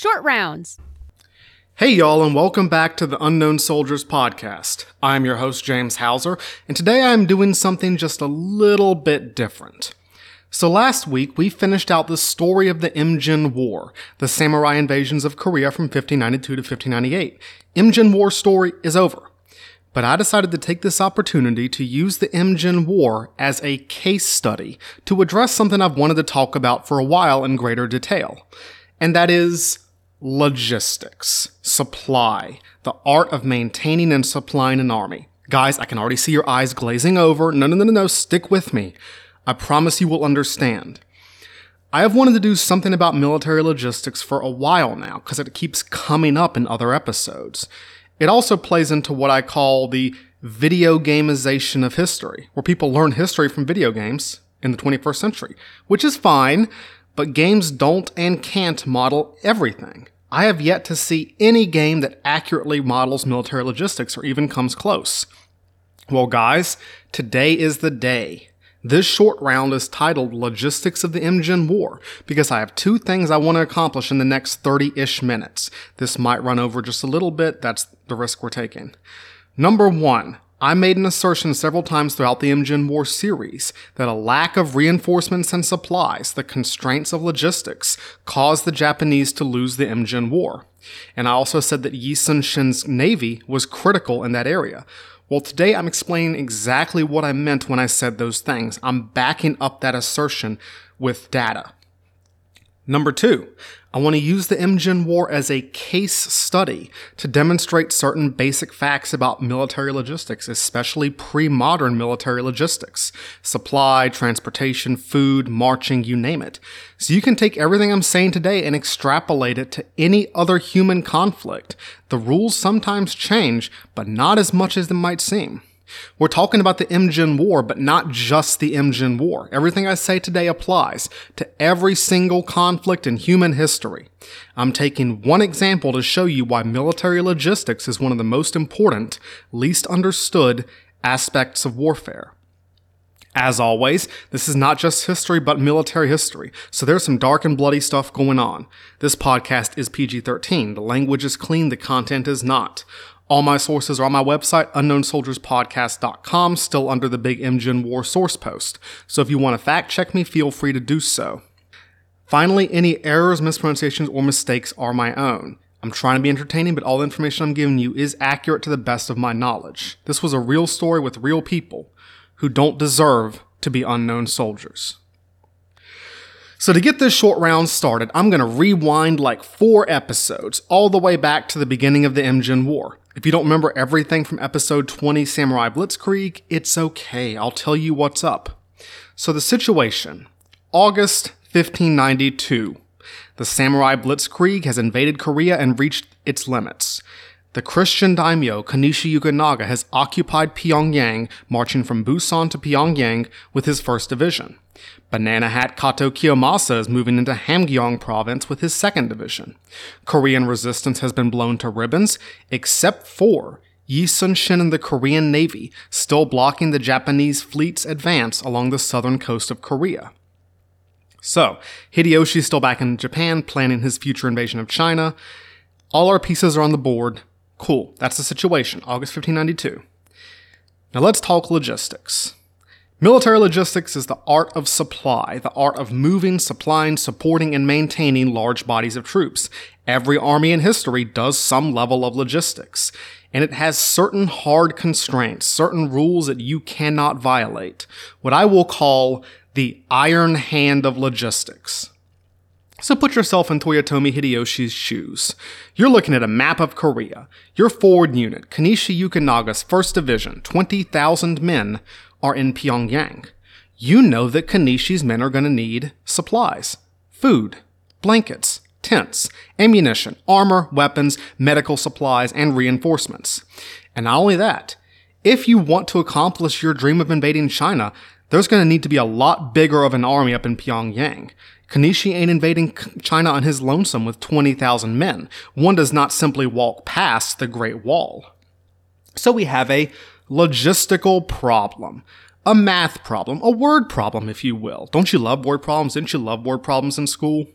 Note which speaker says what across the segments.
Speaker 1: Short Rounds.
Speaker 2: Hey, y'all, and welcome back to the Unknown Soldiers podcast. I'm your host, James Hauser, and today I'm doing something just a little bit different. So last week, we finished out the story of the Imjin War, the samurai invasions of Korea from 1592 to 1598. Imjin War story is over. But I decided to take this opportunity to use the Imjin War as a case study to address something I've wanted to talk about for a while in greater detail. And that is logistics, supply, the art of maintaining and supplying an army. Guys, I can already see your eyes glazing over. No, no, no, no, no, stick with me. I promise you will understand. I have wanted to do something about military logistics for a while now because it keeps coming up in other episodes. It also plays into what I call the video gamization of history, where people learn history from video games in the 21st century, which is fine, but games don't and can't model everything. I have yet to see any game that accurately models military logistics or even comes close. Well, guys, today is the day. This short round is titled Logistics of the Imjin War because I have two things I want to accomplish in the next 30 ish minutes. This might run over just a little bit, that's the risk we're taking. Number one, I made an assertion several times throughout the Imjin War series that a lack of reinforcements and supplies, the constraints of logistics, caused the Japanese to lose the Imjin War. And I also said that Yi Sun Shin's navy was critical in that area. Well, today I'm explaining exactly what I meant when I said those things. I'm backing up that assertion with data. Number two, I want to use the Imjin War as a case study to demonstrate certain basic facts about military logistics, especially pre-modern military logistics. Supply, transportation, food, marching, you name it. So you can take everything I'm saying today and extrapolate it to any other human conflict. The rules sometimes change, but not as much as it might seem. We're talking about the Imjin War, but not just the Imjin War. Everything I say today applies to every single conflict in human history. I'm taking one example to show you why military logistics is one of the most important, least understood aspects of warfare. As always, this is not just history, but military history, so there's some dark and bloody stuff going on. This podcast is PG 13. The language is clean, the content is not. All my sources are on my website, unknownsoldierspodcast.com, still under the Big Imjin War source post. So if you want to fact check me, feel free to do so. Finally, any errors, mispronunciations, or mistakes are my own. I'm trying to be entertaining, but all the information I'm giving you is accurate to the best of my knowledge. This was a real story with real people who don't deserve to be unknown soldiers. So to get this short round started, I'm going to rewind like four episodes, all the way back to the beginning of the Imjin War. If you don't remember everything from episode 20 Samurai Blitzkrieg, it's okay. I'll tell you what's up. So the situation. August 1592. The Samurai Blitzkrieg has invaded Korea and reached its limits. The Christian daimyo Kanishi Yukinaga has occupied Pyongyang, marching from Busan to Pyongyang with his first division. Banana Hat Kato Kiyomasa is moving into Hamgyong province with his second division. Korean resistance has been blown to ribbons, except for Yi Sun Shin and the Korean Navy, still blocking the Japanese fleet's advance along the southern coast of Korea. So, Hideyoshi's still back in Japan, planning his future invasion of China. All our pieces are on the board. Cool, that's the situation, August 1592. Now let's talk logistics. Military logistics is the art of supply, the art of moving, supplying, supporting, and maintaining large bodies of troops. Every army in history does some level of logistics, and it has certain hard constraints, certain rules that you cannot violate. What I will call the iron hand of logistics. So put yourself in Toyotomi Hideyoshi's shoes. You're looking at a map of Korea. Your forward unit, Kanishi Yukinaga's 1st Division, 20,000 men, are in Pyongyang, you know that Kanishi's men are going to need supplies, food, blankets, tents, ammunition, armor, weapons, medical supplies, and reinforcements. And not only that, if you want to accomplish your dream of invading China, there's going to need to be a lot bigger of an army up in Pyongyang. Kanishi ain't invading China on his lonesome with 20,000 men. One does not simply walk past the Great Wall. So we have a logistical problem, a math problem, a word problem, if you will. Don't you love word problems? Didn't you love word problems in school?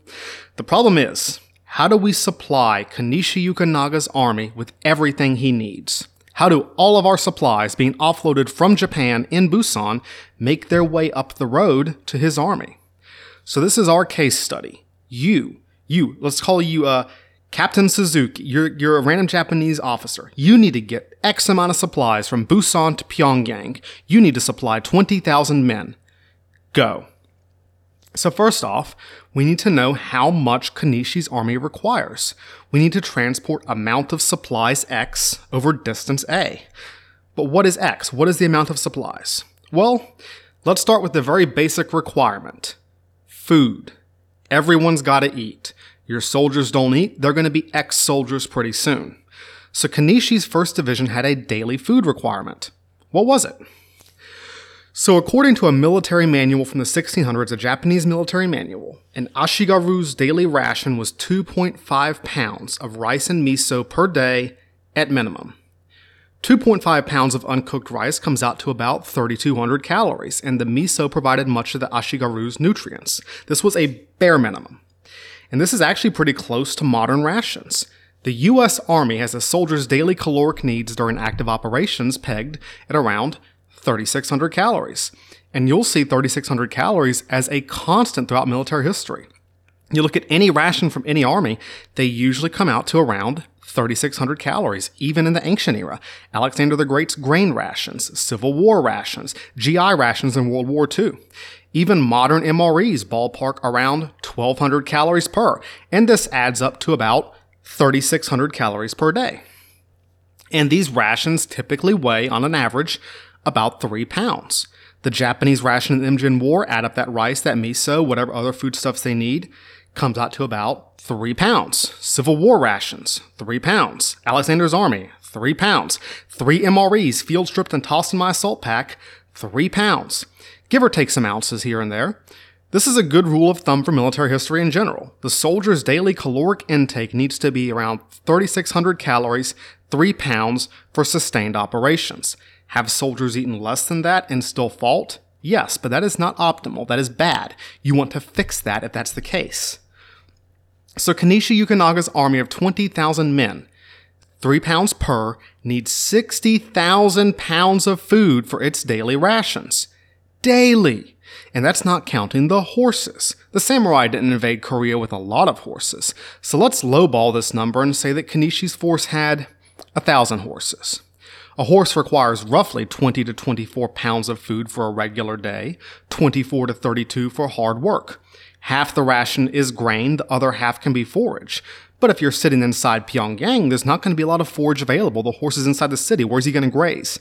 Speaker 2: The problem is, how do we supply Kanishi Yukinaga's army with everything he needs? How do all of our supplies being offloaded from Japan in Busan make their way up the road to his army? So this is our case study. You, you, let's call you uh, Captain Suzuki. You're, you're a random Japanese officer. You need to get X amount of supplies from Busan to Pyongyang. You need to supply 20,000 men. Go. So first off, we need to know how much Kanishi's army requires. We need to transport amount of supplies X over distance A. But what is X? What is the amount of supplies? Well, let's start with the very basic requirement. Food. Everyone's gotta eat. Your soldiers don't eat, they're gonna be ex-soldiers pretty soon. So Kanishi's first division had a daily food requirement. What was it? So, according to a military manual from the 1600s, a Japanese military manual, an Ashigaru's daily ration was 2.5 pounds of rice and miso per day at minimum. 2.5 pounds of uncooked rice comes out to about 3,200 calories, and the miso provided much of the Ashigaru's nutrients. This was a bare minimum. And this is actually pretty close to modern rations. The U.S. Army has a soldier's daily caloric needs during active operations pegged at around 3,600 calories. And you'll see 3,600 calories as a constant throughout military history. You look at any ration from any army, they usually come out to around 3,600 calories, even in the ancient era. Alexander the Great's grain rations, Civil War rations, GI rations in World War II. Even modern MREs ballpark around 1,200 calories per, and this adds up to about 3,600 calories per day. And these rations typically weigh, on an average, about three pounds. The Japanese ration in the Imjin War add up that rice, that miso, whatever other foodstuffs they need, comes out to about three pounds. Civil War rations, three pounds. Alexander's Army, three pounds. Three MREs, field stripped and tossed in my assault pack, three pounds. Give or take some ounces here and there. This is a good rule of thumb for military history in general. The soldier's daily caloric intake needs to be around 3,600 calories, 3 pounds for sustained operations. Have soldiers eaten less than that and still fault? Yes, but that is not optimal. That is bad. You want to fix that if that's the case. So Kanishi Yukinaga's army of 20,000 men, 3 pounds per, needs 60,000 pounds of food for its daily rations. Daily! And that's not counting the horses. The samurai didn't invade Korea with a lot of horses. So let's lowball this number and say that Kanishi's force had a thousand horses. A horse requires roughly 20 to 24 pounds of food for a regular day, 24 to 32 for hard work. Half the ration is grain, the other half can be forage. But if you're sitting inside Pyongyang, there's not going to be a lot of forage available. The horse is inside the city. Where's he going to graze?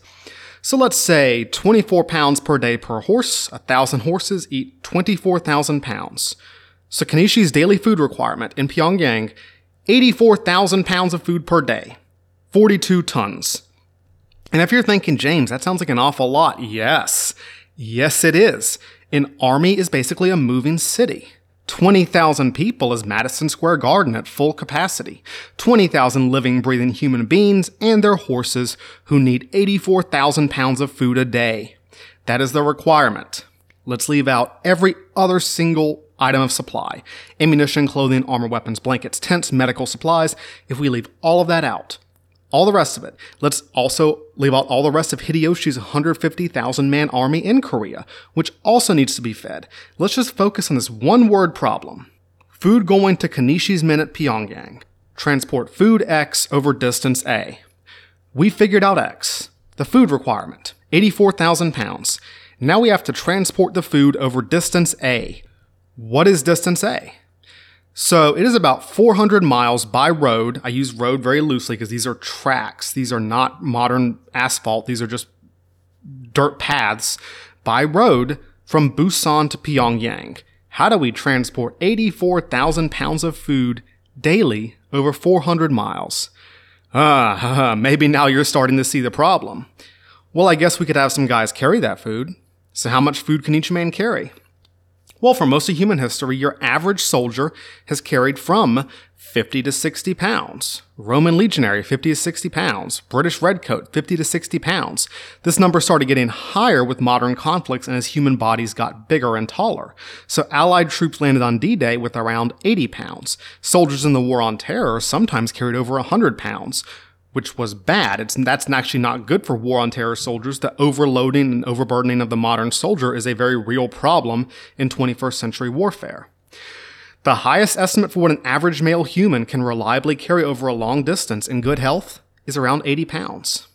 Speaker 2: So let's say 24 pounds per day per horse. A thousand horses eat 24,000 pounds. So Kanishi's daily food requirement in Pyongyang, 84,000 pounds of food per day. 42 tons. And if you're thinking, James, that sounds like an awful lot. Yes. Yes, it is. An army is basically a moving city. 20,000 people is Madison Square Garden at full capacity. 20,000 living, breathing human beings and their horses who need 84,000 pounds of food a day. That is the requirement. Let's leave out every other single item of supply. Ammunition, clothing, armor, weapons, blankets, tents, medical supplies. If we leave all of that out, all the rest of it. Let's also leave out all the rest of Hideyoshi's 150,000 man army in Korea, which also needs to be fed. Let's just focus on this one word problem. Food going to Kanishi's men at Pyongyang. Transport food X over distance A. We figured out X, the food requirement, 84,000 pounds. Now we have to transport the food over distance A. What is distance A? So it is about 400 miles by road. I use road very loosely because these are tracks. These are not modern asphalt. These are just dirt paths by road from Busan to Pyongyang. How do we transport 84,000 pounds of food daily over 400 miles? Ah, maybe now you're starting to see the problem. Well, I guess we could have some guys carry that food. So how much food can each man carry? Well, for most of human history, your average soldier has carried from 50 to 60 pounds. Roman legionary, 50 to 60 pounds. British redcoat, 50 to 60 pounds. This number started getting higher with modern conflicts and as human bodies got bigger and taller. So Allied troops landed on D-Day with around 80 pounds. Soldiers in the War on Terror sometimes carried over 100 pounds which was bad. It's that's actually not good for war on terror soldiers. The overloading and overburdening of the modern soldier is a very real problem in 21st century warfare. The highest estimate for what an average male human can reliably carry over a long distance in good health is around 80 pounds.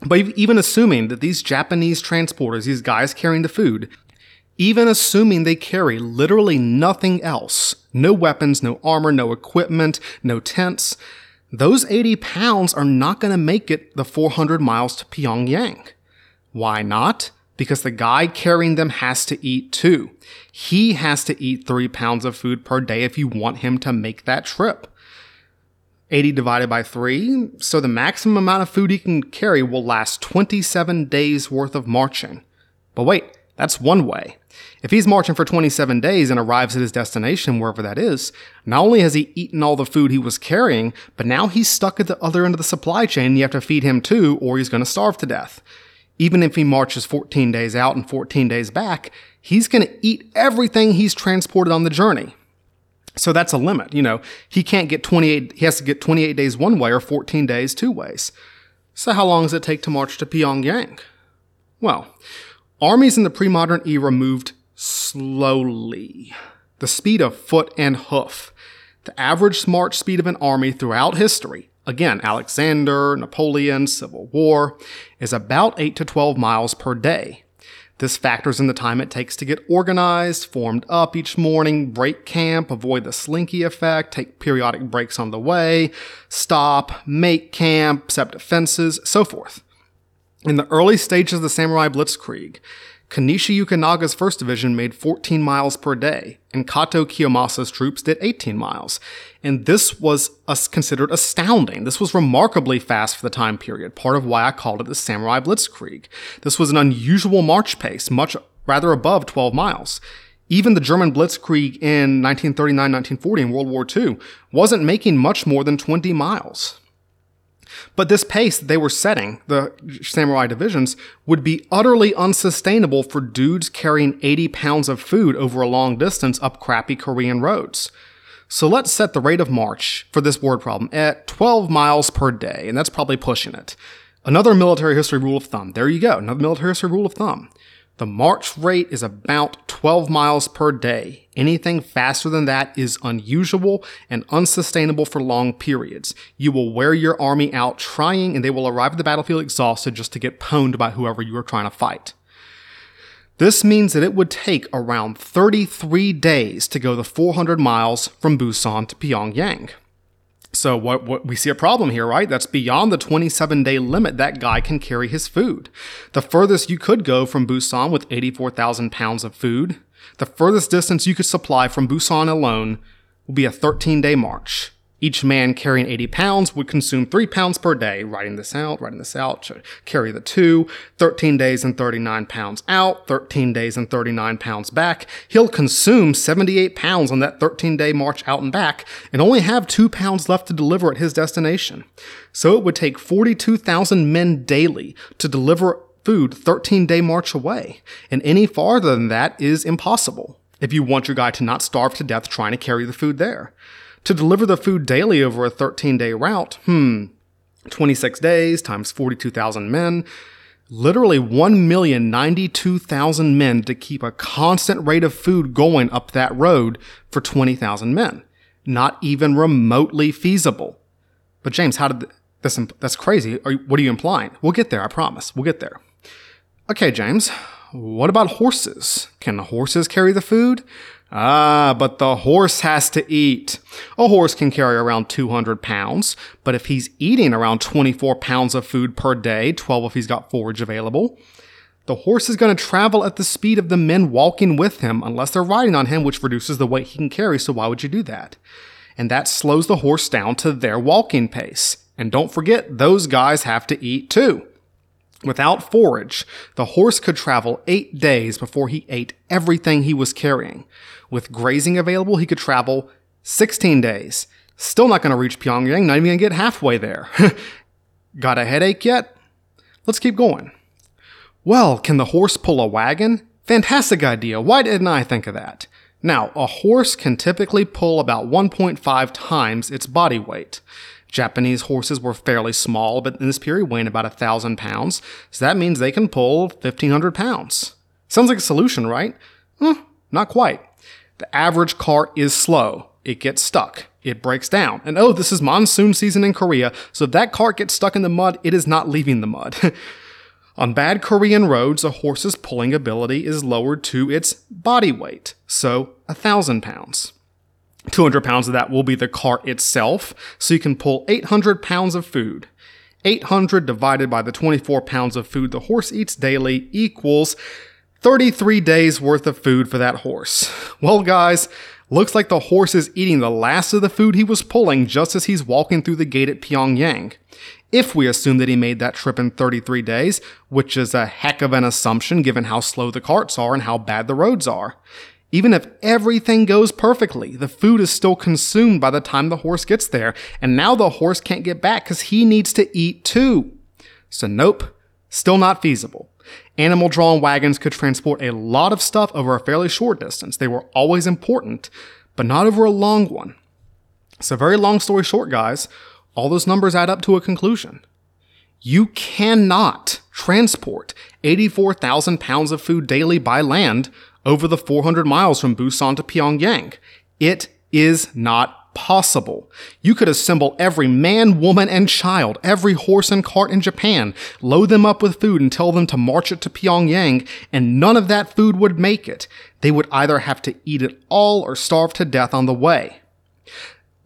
Speaker 2: But even assuming that these Japanese transporters, these guys carrying the food, even assuming they carry literally nothing else, no weapons, no armor, no equipment, no tents, those 80 pounds are not going to make it the 400 miles to Pyongyang. Why not? Because the guy carrying them has to eat too. He has to eat three pounds of food per day if you want him to make that trip. 80 divided by 3, so the maximum amount of food he can carry will last 27 days worth of marching. But wait, that's one way. If he's marching for 27 days and arrives at his destination, wherever that is, not only has he eaten all the food he was carrying, but now he's stuck at the other end of the supply chain and you have to feed him too, or he's going to starve to death. Even if he marches 14 days out and 14 days back, he's going to eat everything he's transported on the journey. So that's a limit. You know, he can't get 28, he has to get 28 days one way or 14 days two ways. So how long does it take to march to Pyongyang? Well, armies in the pre-modern era moved slowly. The speed of foot and hoof. The average march speed of an army throughout history, again, Alexander, Napoleon, Civil War, is about 8 to 12 miles per day. This factors in the time it takes to get organized, formed up each morning, break camp, avoid the slinky effect, take periodic breaks on the way, stop, make camp, set defenses, so forth. In the early stages of the Samurai Blitzkrieg, Kanishi Yukinaga's 1st Division made 14 miles per day, and Kato Kiyomasa's troops did 18 miles. And this was considered astounding. This was remarkably fast for the time period, part of why I called it the Samurai Blitzkrieg. This was an unusual march pace, much rather above 12 miles. Even the German Blitzkrieg in 1939-1940 in World War II wasn't making much more than 20 miles. But this pace they were setting, the samurai divisions, would be utterly unsustainable for dudes carrying 80 pounds of food over a long distance up crappy Korean roads. So let's set the rate of march for this word problem at 12 miles per day, and that's probably pushing it. Another military history rule of thumb. There you go, another military history rule of thumb. The march rate is about 12 miles per day. Anything faster than that is unusual and unsustainable for long periods. You will wear your army out trying and they will arrive at the battlefield exhausted just to get pwned by whoever you are trying to fight. This means that it would take around 33 days to go the 400 miles from Busan to Pyongyang. So what, what we see a problem here, right? That's beyond the 27 day limit that guy can carry his food. The furthest you could go from Busan with 84,000 pounds of food, the furthest distance you could supply from Busan alone will be a 13 day march. Each man carrying 80 pounds would consume 3 pounds per day. Writing this out, writing this out, carry the 2, 13 days and 39 pounds out, 13 days and 39 pounds back. He'll consume 78 pounds on that 13 day march out and back and only have 2 pounds left to deliver at his destination. So it would take 42,000 men daily to deliver food 13 day march away. And any farther than that is impossible if you want your guy to not starve to death trying to carry the food there. To deliver the food daily over a 13 day route, hmm, 26 days times 42,000 men, literally 1,092,000 men to keep a constant rate of food going up that road for 20,000 men. Not even remotely feasible. But James, how did this, that's crazy. what are you implying? We'll get there, I promise. We'll get there. Okay, James, what about horses? Can the horses carry the food? Ah, but the horse has to eat. A horse can carry around 200 pounds, but if he's eating around 24 pounds of food per day, 12 if he's got forage available, the horse is going to travel at the speed of the men walking with him unless they're riding on him, which reduces the weight he can carry, so why would you do that? And that slows the horse down to their walking pace. And don't forget, those guys have to eat too. Without forage, the horse could travel eight days before he ate everything he was carrying. With grazing available, he could travel 16 days. Still not going to reach Pyongyang, not even going to get halfway there. Got a headache yet? Let's keep going. Well, can the horse pull a wagon? Fantastic idea. Why didn't I think of that? Now, a horse can typically pull about 1.5 times its body weight. Japanese horses were fairly small, but in this period weighing about a thousand pounds, so that means they can pull 1500 pounds. Sounds like a solution, right? Hmm, not quite. The average cart is slow. It gets stuck. It breaks down. And oh, this is monsoon season in Korea, so if that cart gets stuck in the mud, it is not leaving the mud. On bad Korean roads, a horse's pulling ability is lowered to its body weight, so a thousand pounds. 200 pounds of that will be the cart itself, so you can pull 800 pounds of food. 800 divided by the 24 pounds of food the horse eats daily equals 33 days worth of food for that horse. Well, guys, looks like the horse is eating the last of the food he was pulling just as he's walking through the gate at Pyongyang. If we assume that he made that trip in 33 days, which is a heck of an assumption given how slow the carts are and how bad the roads are. Even if everything goes perfectly, the food is still consumed by the time the horse gets there, and now the horse can't get back because he needs to eat too. So, nope, still not feasible. Animal drawn wagons could transport a lot of stuff over a fairly short distance. They were always important, but not over a long one. So, very long story short, guys, all those numbers add up to a conclusion. You cannot transport 84,000 pounds of food daily by land over the 400 miles from Busan to Pyongyang. It is not possible. You could assemble every man, woman, and child, every horse and cart in Japan, load them up with food and tell them to march it to Pyongyang, and none of that food would make it. They would either have to eat it all or starve to death on the way.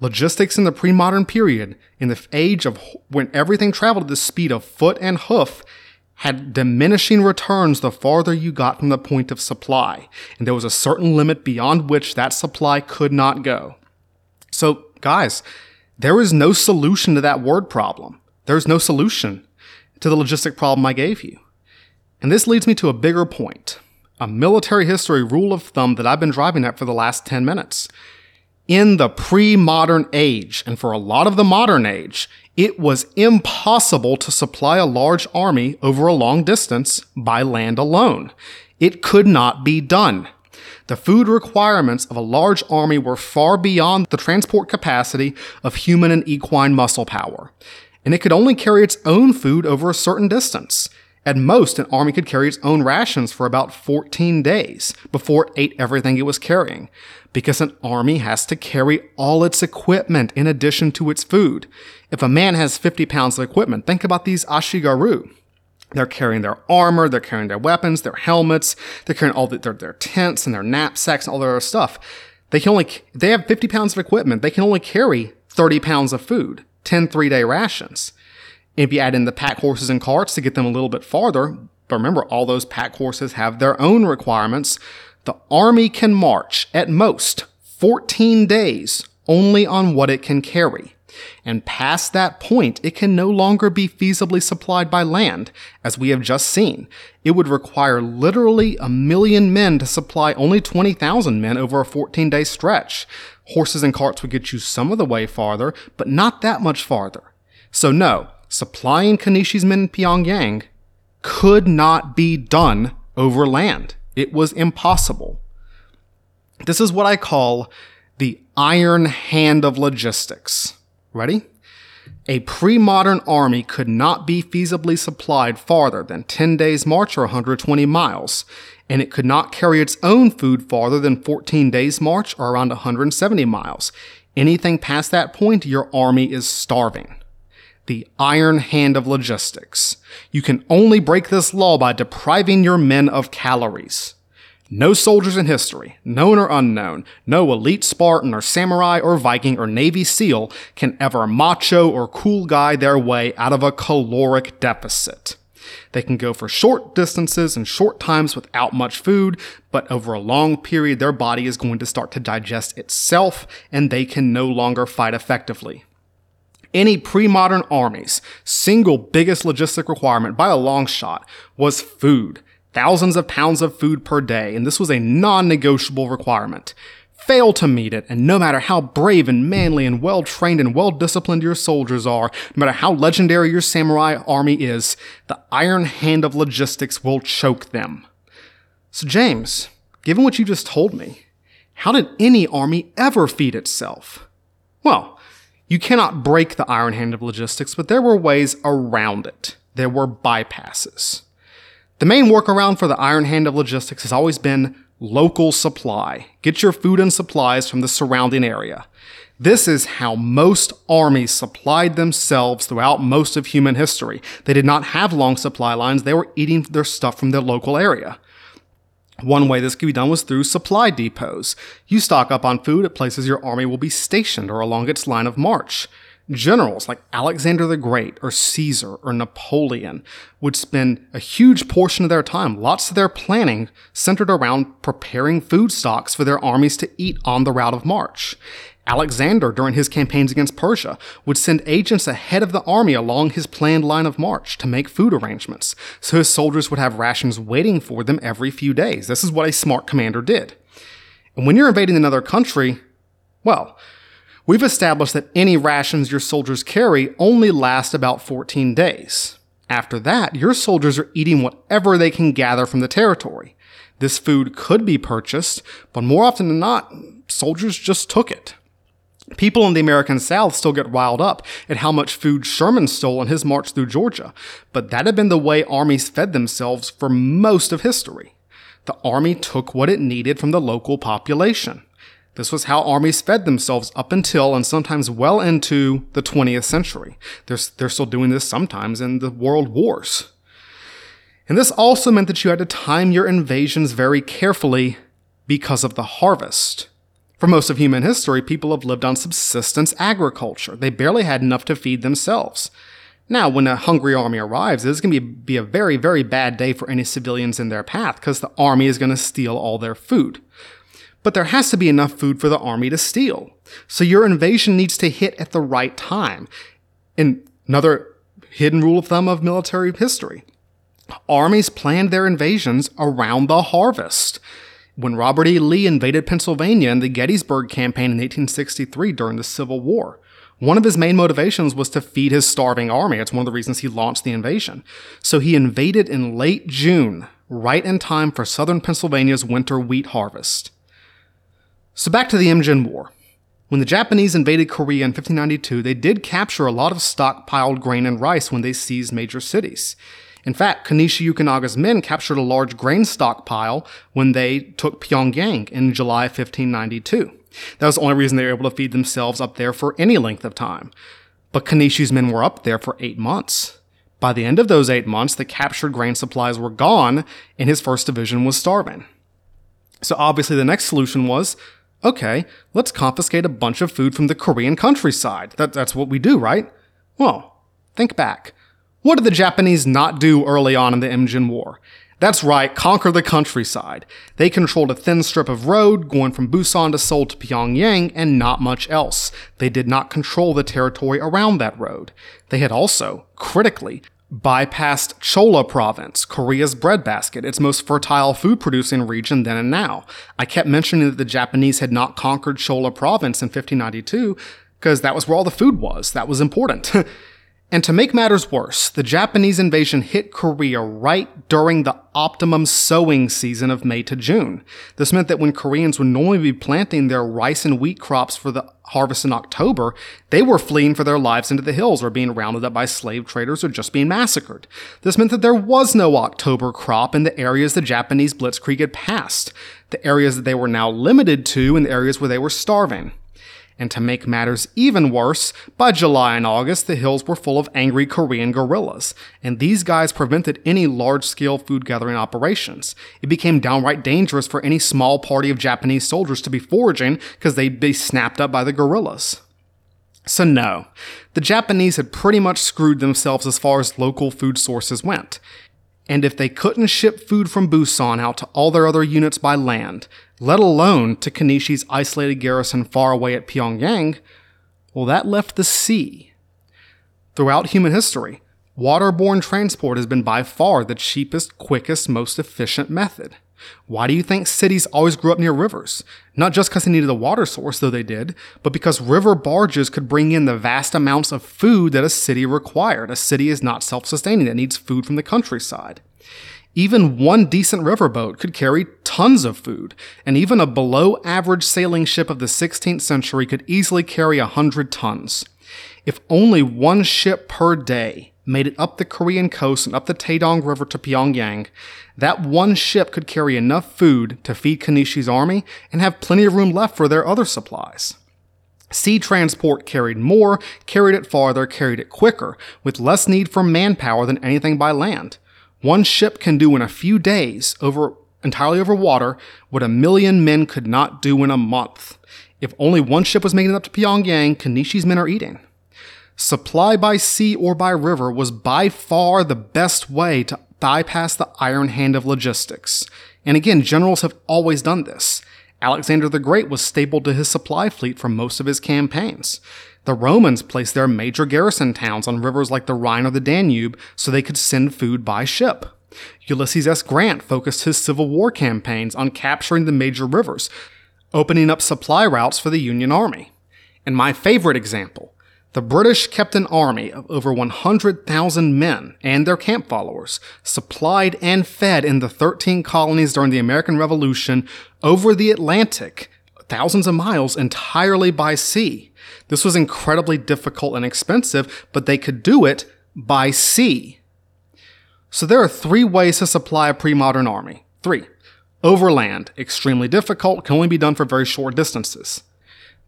Speaker 2: Logistics in the pre-modern period, in the age of when everything traveled at the speed of foot and hoof, had diminishing returns the farther you got from the point of supply, and there was a certain limit beyond which that supply could not go. So, guys, there is no solution to that word problem. There's no solution to the logistic problem I gave you. And this leads me to a bigger point, a military history rule of thumb that I've been driving at for the last 10 minutes. In the pre-modern age, and for a lot of the modern age, it was impossible to supply a large army over a long distance by land alone. It could not be done. The food requirements of a large army were far beyond the transport capacity of human and equine muscle power, and it could only carry its own food over a certain distance. At most, an army could carry its own rations for about 14 days before it ate everything it was carrying, because an army has to carry all its equipment in addition to its food. If a man has 50 pounds of equipment, think about these ashigaru. They're carrying their armor, they're carrying their weapons, their helmets, they're carrying all the, their, their tents and their knapsacks and all their other stuff. They can only, they have 50 pounds of equipment, they can only carry 30 pounds of food, 10 three day rations. If you add in the pack horses and carts to get them a little bit farther, but remember, all those pack horses have their own requirements. The army can march at most 14 days only on what it can carry. And past that point, it can no longer be feasibly supplied by land, as we have just seen. It would require literally a million men to supply only 20,000 men over a 14 day stretch. Horses and carts would get you some of the way farther, but not that much farther. So no, supplying Kanishi's men in Pyongyang could not be done over land. It was impossible. This is what I call the iron hand of logistics. Ready? A pre modern army could not be feasibly supplied farther than 10 days' march or 120 miles, and it could not carry its own food farther than 14 days' march or around 170 miles. Anything past that point, your army is starving the iron hand of logistics. You can only break this law by depriving your men of calories. No soldiers in history, known or unknown, no elite Spartan or samurai or Viking or Navy SEAL can ever macho or cool guy their way out of a caloric deficit. They can go for short distances and short times without much food, but over a long period, their body is going to start to digest itself and they can no longer fight effectively. Any pre modern army's single biggest logistic requirement by a long shot was food. Thousands of pounds of food per day, and this was a non negotiable requirement. Fail to meet it, and no matter how brave and manly and well trained and well disciplined your soldiers are, no matter how legendary your samurai army is, the iron hand of logistics will choke them. So, James, given what you just told me, how did any army ever feed itself? Well, you cannot break the iron hand of logistics, but there were ways around it. There were bypasses. The main workaround for the iron hand of logistics has always been local supply. Get your food and supplies from the surrounding area. This is how most armies supplied themselves throughout most of human history. They did not have long supply lines, they were eating their stuff from their local area. One way this could be done was through supply depots. You stock up on food at places your army will be stationed or along its line of march. Generals like Alexander the Great or Caesar or Napoleon would spend a huge portion of their time, lots of their planning, centered around preparing food stocks for their armies to eat on the route of march. Alexander, during his campaigns against Persia, would send agents ahead of the army along his planned line of march to make food arrangements, so his soldiers would have rations waiting for them every few days. This is what a smart commander did. And when you're invading another country, well, we've established that any rations your soldiers carry only last about 14 days. After that, your soldiers are eating whatever they can gather from the territory. This food could be purchased, but more often than not, soldiers just took it. People in the American South still get riled up at how much food Sherman stole on his march through Georgia, but that had been the way armies fed themselves for most of history. The army took what it needed from the local population. This was how armies fed themselves up until and sometimes well into the 20th century. They're, they're still doing this sometimes in the world wars. And this also meant that you had to time your invasions very carefully because of the harvest. For most of human history, people have lived on subsistence agriculture. They barely had enough to feed themselves. Now, when a hungry army arrives, it's going to be, be a very, very bad day for any civilians in their path because the army is going to steal all their food. But there has to be enough food for the army to steal. So your invasion needs to hit at the right time. And another hidden rule of thumb of military history. Armies planned their invasions around the harvest. When Robert E. Lee invaded Pennsylvania in the Gettysburg Campaign in 1863 during the Civil War, one of his main motivations was to feed his starving army. It's one of the reasons he launched the invasion. So he invaded in late June, right in time for southern Pennsylvania's winter wheat harvest. So back to the Imjin War. When the Japanese invaded Korea in 1592, they did capture a lot of stockpiled grain and rice when they seized major cities. In fact, Kanishi Yukinaga's men captured a large grain stockpile when they took Pyongyang in July 1592. That was the only reason they were able to feed themselves up there for any length of time. But Kanishi's men were up there for eight months. By the end of those eight months, the captured grain supplies were gone, and his first division was starving. So obviously, the next solution was okay, let's confiscate a bunch of food from the Korean countryside. That, that's what we do, right? Well, think back. What did the Japanese not do early on in the Imjin War? That's right, conquer the countryside. They controlled a thin strip of road going from Busan to Seoul to Pyongyang and not much else. They did not control the territory around that road. They had also, critically, bypassed Cholla province, Korea's breadbasket, its most fertile food producing region then and now. I kept mentioning that the Japanese had not conquered Cholla province in 1592 because that was where all the food was. That was important. And to make matters worse, the Japanese invasion hit Korea right during the optimum sowing season of May to June. This meant that when Koreans would normally be planting their rice and wheat crops for the harvest in October, they were fleeing for their lives into the hills or being rounded up by slave traders or just being massacred. This meant that there was no October crop in the areas the Japanese blitzkrieg had passed, the areas that they were now limited to and the areas where they were starving. And to make matters even worse, by July and August, the hills were full of angry Korean guerrillas, and these guys prevented any large scale food gathering operations. It became downright dangerous for any small party of Japanese soldiers to be foraging because they'd be snapped up by the guerrillas. So, no, the Japanese had pretty much screwed themselves as far as local food sources went. And if they couldn't ship food from Busan out to all their other units by land, let alone to Kanishi's isolated garrison far away at Pyongyang, well, that left the sea. Throughout human history, waterborne transport has been by far the cheapest, quickest, most efficient method. Why do you think cities always grew up near rivers? Not just because they needed a water source, though they did, but because river barges could bring in the vast amounts of food that a city required. A city is not self sustaining, it needs food from the countryside. Even one decent riverboat could carry tons of food, and even a below average sailing ship of the 16th century could easily carry a 100 tons. If only one ship per day made it up the Korean coast and up the Taedong River to Pyongyang, that one ship could carry enough food to feed Kanishi's army and have plenty of room left for their other supplies. Sea transport carried more, carried it farther, carried it quicker, with less need for manpower than anything by land. One ship can do in a few days, over entirely over water, what a million men could not do in a month. If only one ship was making it up to Pyongyang, Kanishi's men are eating. Supply by sea or by river was by far the best way to bypass the iron hand of logistics. And again, generals have always done this. Alexander the Great was stapled to his supply fleet for most of his campaigns. The Romans placed their major garrison towns on rivers like the Rhine or the Danube so they could send food by ship. Ulysses S. Grant focused his Civil War campaigns on capturing the major rivers, opening up supply routes for the Union Army. And my favorite example, the British kept an army of over 100,000 men and their camp followers, supplied and fed in the 13 colonies during the American Revolution over the Atlantic, thousands of miles entirely by sea. This was incredibly difficult and expensive, but they could do it by sea. So there are three ways to supply a pre-modern army. Three. Overland, extremely difficult, can only be done for very short distances.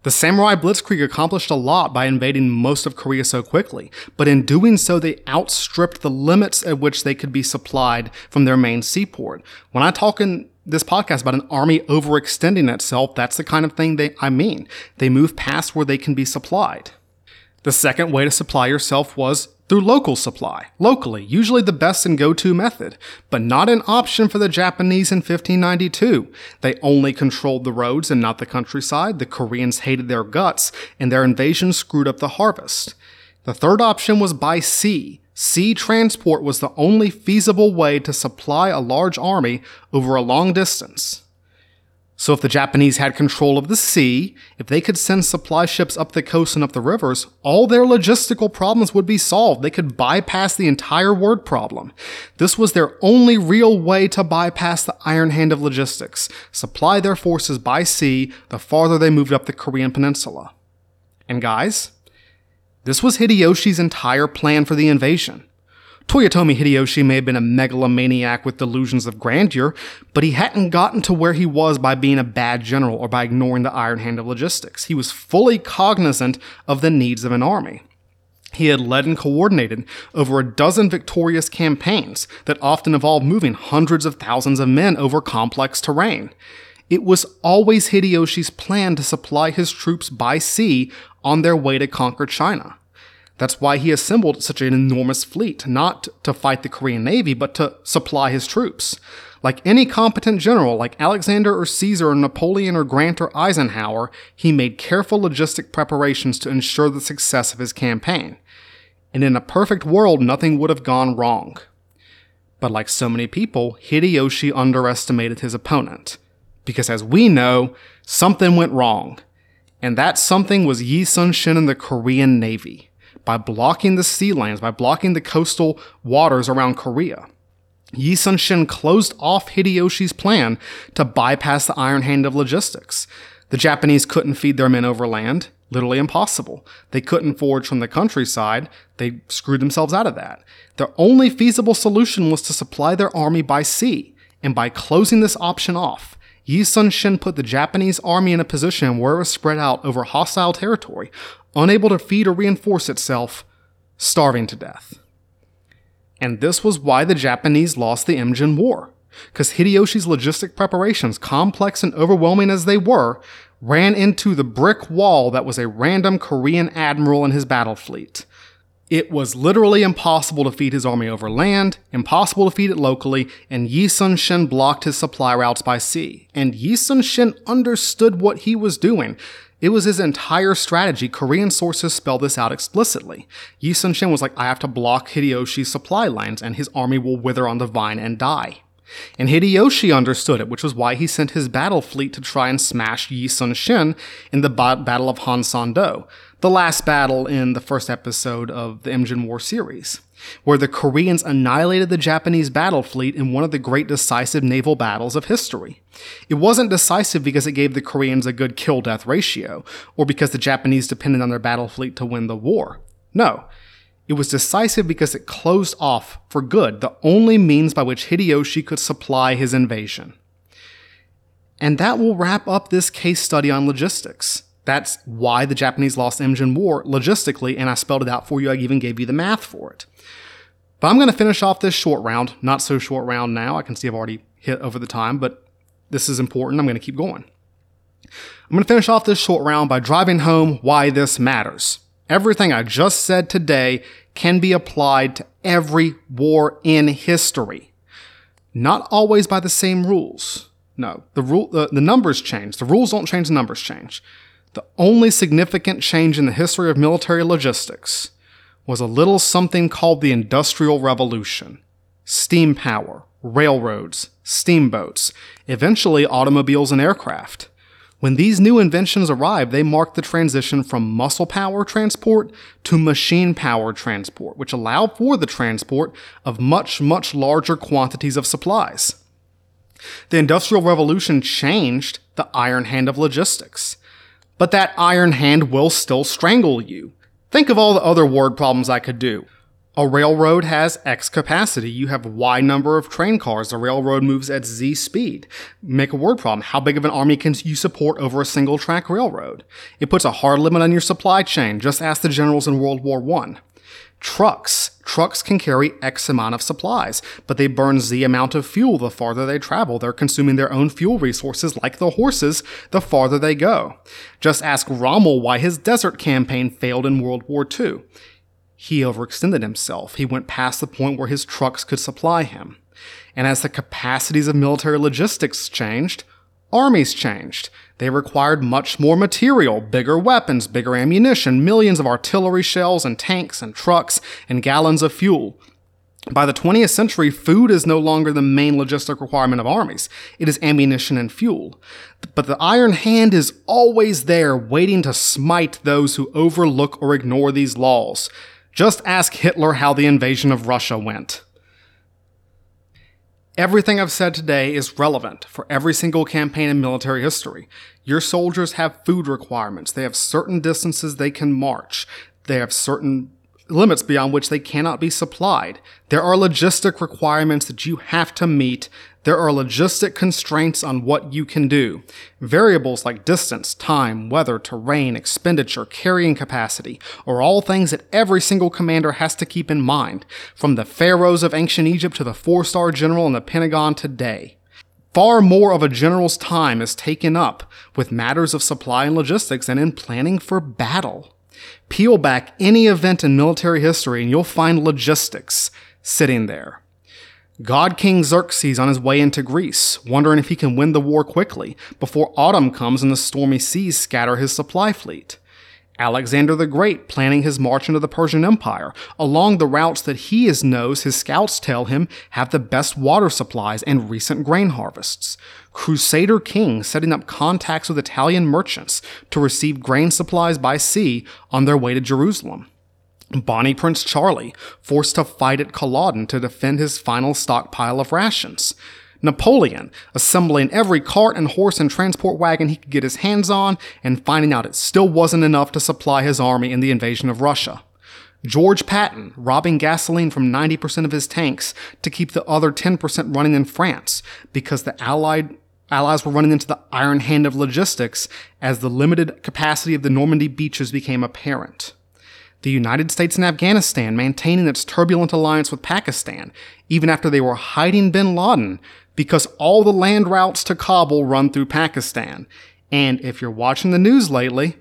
Speaker 2: The samurai blitzkrieg accomplished a lot by invading most of Korea so quickly, but in doing so, they outstripped the limits at which they could be supplied from their main seaport. When I talk in this podcast about an army overextending itself, that's the kind of thing they, I mean. They move past where they can be supplied. The second way to supply yourself was through local supply, locally, usually the best and go-to method, but not an option for the Japanese in 1592. They only controlled the roads and not the countryside. The Koreans hated their guts, and their invasion screwed up the harvest. The third option was by sea. Sea transport was the only feasible way to supply a large army over a long distance. So if the Japanese had control of the sea, if they could send supply ships up the coast and up the rivers, all their logistical problems would be solved. They could bypass the entire word problem. This was their only real way to bypass the iron hand of logistics. Supply their forces by sea the farther they moved up the Korean peninsula. And guys, this was Hideyoshi's entire plan for the invasion. Toyotomi Hideyoshi may have been a megalomaniac with delusions of grandeur, but he hadn't gotten to where he was by being a bad general or by ignoring the iron hand of logistics. He was fully cognizant of the needs of an army. He had led and coordinated over a dozen victorious campaigns that often involved moving hundreds of thousands of men over complex terrain. It was always Hideyoshi's plan to supply his troops by sea on their way to conquer China. That's why he assembled such an enormous fleet, not to fight the Korean Navy, but to supply his troops. Like any competent general, like Alexander or Caesar or Napoleon or Grant or Eisenhower, he made careful logistic preparations to ensure the success of his campaign. And in a perfect world, nothing would have gone wrong. But like so many people, Hideyoshi underestimated his opponent. Because as we know, something went wrong. And that something was Yi Sun Shin and the Korean Navy by blocking the sea lanes, by blocking the coastal waters around Korea. Yi Sun Shin closed off Hideyoshi's plan to bypass the iron hand of logistics. The Japanese couldn't feed their men overland, literally impossible. They couldn't forage from the countryside, they screwed themselves out of that. Their only feasible solution was to supply their army by sea, and by closing this option off, Yi Sun Shin put the Japanese army in a position where it was spread out over hostile territory, unable to feed or reinforce itself, starving to death. And this was why the Japanese lost the Imjin War, because Hideyoshi's logistic preparations, complex and overwhelming as they were, ran into the brick wall that was a random Korean admiral and his battle fleet. It was literally impossible to feed his army over land, impossible to feed it locally, and Yi Sun Shin blocked his supply routes by sea. And Yi Sun Shin understood what he was doing. It was his entire strategy. Korean sources spell this out explicitly. Yi Sun Shin was like, I have to block Hideyoshi's supply lines and his army will wither on the vine and die. And Hideyoshi understood it, which was why he sent his battle fleet to try and smash Yi Sun Shin in the ba- Battle of Han San Do, the last battle in the first episode of the Imjin War series, where the Koreans annihilated the Japanese battle fleet in one of the great decisive naval battles of history. It wasn't decisive because it gave the Koreans a good kill death ratio, or because the Japanese depended on their battle fleet to win the war. No. It was decisive because it closed off, for good, the only means by which Hideyoshi could supply his invasion. And that will wrap up this case study on logistics. That's why the Japanese lost Imjin War logistically, and I spelled it out for you. I even gave you the math for it. But I'm going to finish off this short round, not so short round now. I can see I've already hit over the time, but this is important. I'm going to keep going. I'm going to finish off this short round by driving home why this matters. Everything I just said today can be applied to every war in history. Not always by the same rules. No, the rule, the, the numbers change. The rules don't change, the numbers change. The only significant change in the history of military logistics was a little something called the Industrial Revolution. Steam power, railroads, steamboats, eventually automobiles and aircraft. When these new inventions arrived, they marked the transition from muscle power transport to machine power transport, which allowed for the transport of much, much larger quantities of supplies. The Industrial Revolution changed the iron hand of logistics. But that iron hand will still strangle you. Think of all the other word problems I could do. A railroad has X capacity. You have Y number of train cars. The railroad moves at Z speed. Make a word problem. How big of an army can you support over a single track railroad? It puts a hard limit on your supply chain. Just ask the generals in World War I. Trucks. Trucks can carry X amount of supplies, but they burn Z amount of fuel the farther they travel. They're consuming their own fuel resources like the horses the farther they go. Just ask Rommel why his desert campaign failed in World War II. He overextended himself. He went past the point where his trucks could supply him. And as the capacities of military logistics changed, armies changed. They required much more material, bigger weapons, bigger ammunition, millions of artillery shells and tanks and trucks and gallons of fuel. By the 20th century, food is no longer the main logistic requirement of armies. It is ammunition and fuel. But the iron hand is always there, waiting to smite those who overlook or ignore these laws. Just ask Hitler how the invasion of Russia went. Everything I've said today is relevant for every single campaign in military history. Your soldiers have food requirements. They have certain distances they can march. They have certain limits beyond which they cannot be supplied. There are logistic requirements that you have to meet. There are logistic constraints on what you can do. Variables like distance, time, weather, terrain, expenditure, carrying capacity are all things that every single commander has to keep in mind, from the pharaohs of ancient Egypt to the four-star general in the Pentagon today. Far more of a general's time is taken up with matters of supply and logistics than in planning for battle. Peel back any event in military history and you'll find logistics sitting there. God King Xerxes on his way into Greece, wondering if he can win the war quickly before autumn comes and the stormy seas scatter his supply fleet. Alexander the Great planning his march into the Persian Empire along the routes that he knows his scouts tell him have the best water supplies and recent grain harvests. Crusader King setting up contacts with Italian merchants to receive grain supplies by sea on their way to Jerusalem. Bonnie Prince Charlie forced to fight at Culloden to defend his final stockpile of rations. Napoleon, assembling every cart and horse and transport wagon he could get his hands on and finding out it still wasn't enough to supply his army in the invasion of Russia. George Patton, robbing gasoline from 90% of his tanks to keep the other 10% running in France because the Allied Allies were running into the iron hand of logistics as the limited capacity of the Normandy beaches became apparent the United States and Afghanistan maintaining its turbulent alliance with Pakistan, even after they were hiding bin Laden, because all the land routes to Kabul run through Pakistan. And if you're watching the news lately,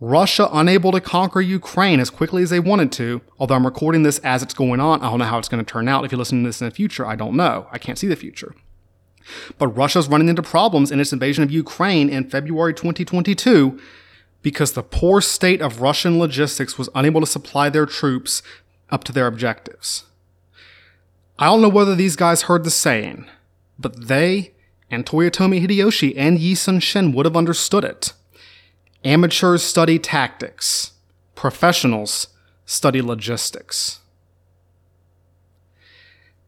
Speaker 2: Russia unable to conquer Ukraine as quickly as they wanted to, although I'm recording this as it's going on. I don't know how it's going to turn out. If you listen to this in the future, I don't know. I can't see the future. But Russia's running into problems in its invasion of Ukraine in February 2022 because the poor state of Russian logistics was unable to supply their troops up to their objectives. I don't know whether these guys heard the saying, but they and Toyotomi Hideyoshi and Yi Sun Shin would have understood it. Amateurs study tactics. Professionals study logistics.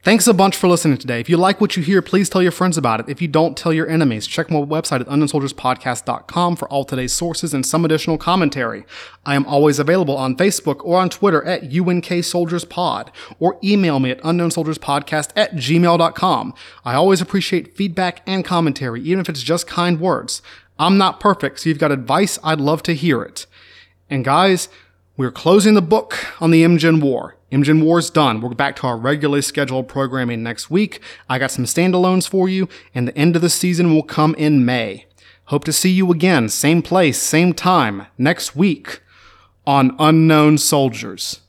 Speaker 2: Thanks a bunch for listening today. If you like what you hear, please tell your friends about it. If you don't, tell your enemies. Check my website at unknownsoldierspodcast.com for all today's sources and some additional commentary. I am always available on Facebook or on Twitter at UNK Soldiers Pod or email me at unknownsoldierspodcast at gmail.com. I always appreciate feedback and commentary, even if it's just kind words. I'm not perfect, so you've got advice, I'd love to hear it. And guys, we're closing the book on the Imjin War. Imjin War's done. We're back to our regularly scheduled programming next week. I got some standalones for you, and the end of the season will come in May. Hope to see you again, same place, same time, next week on Unknown Soldiers.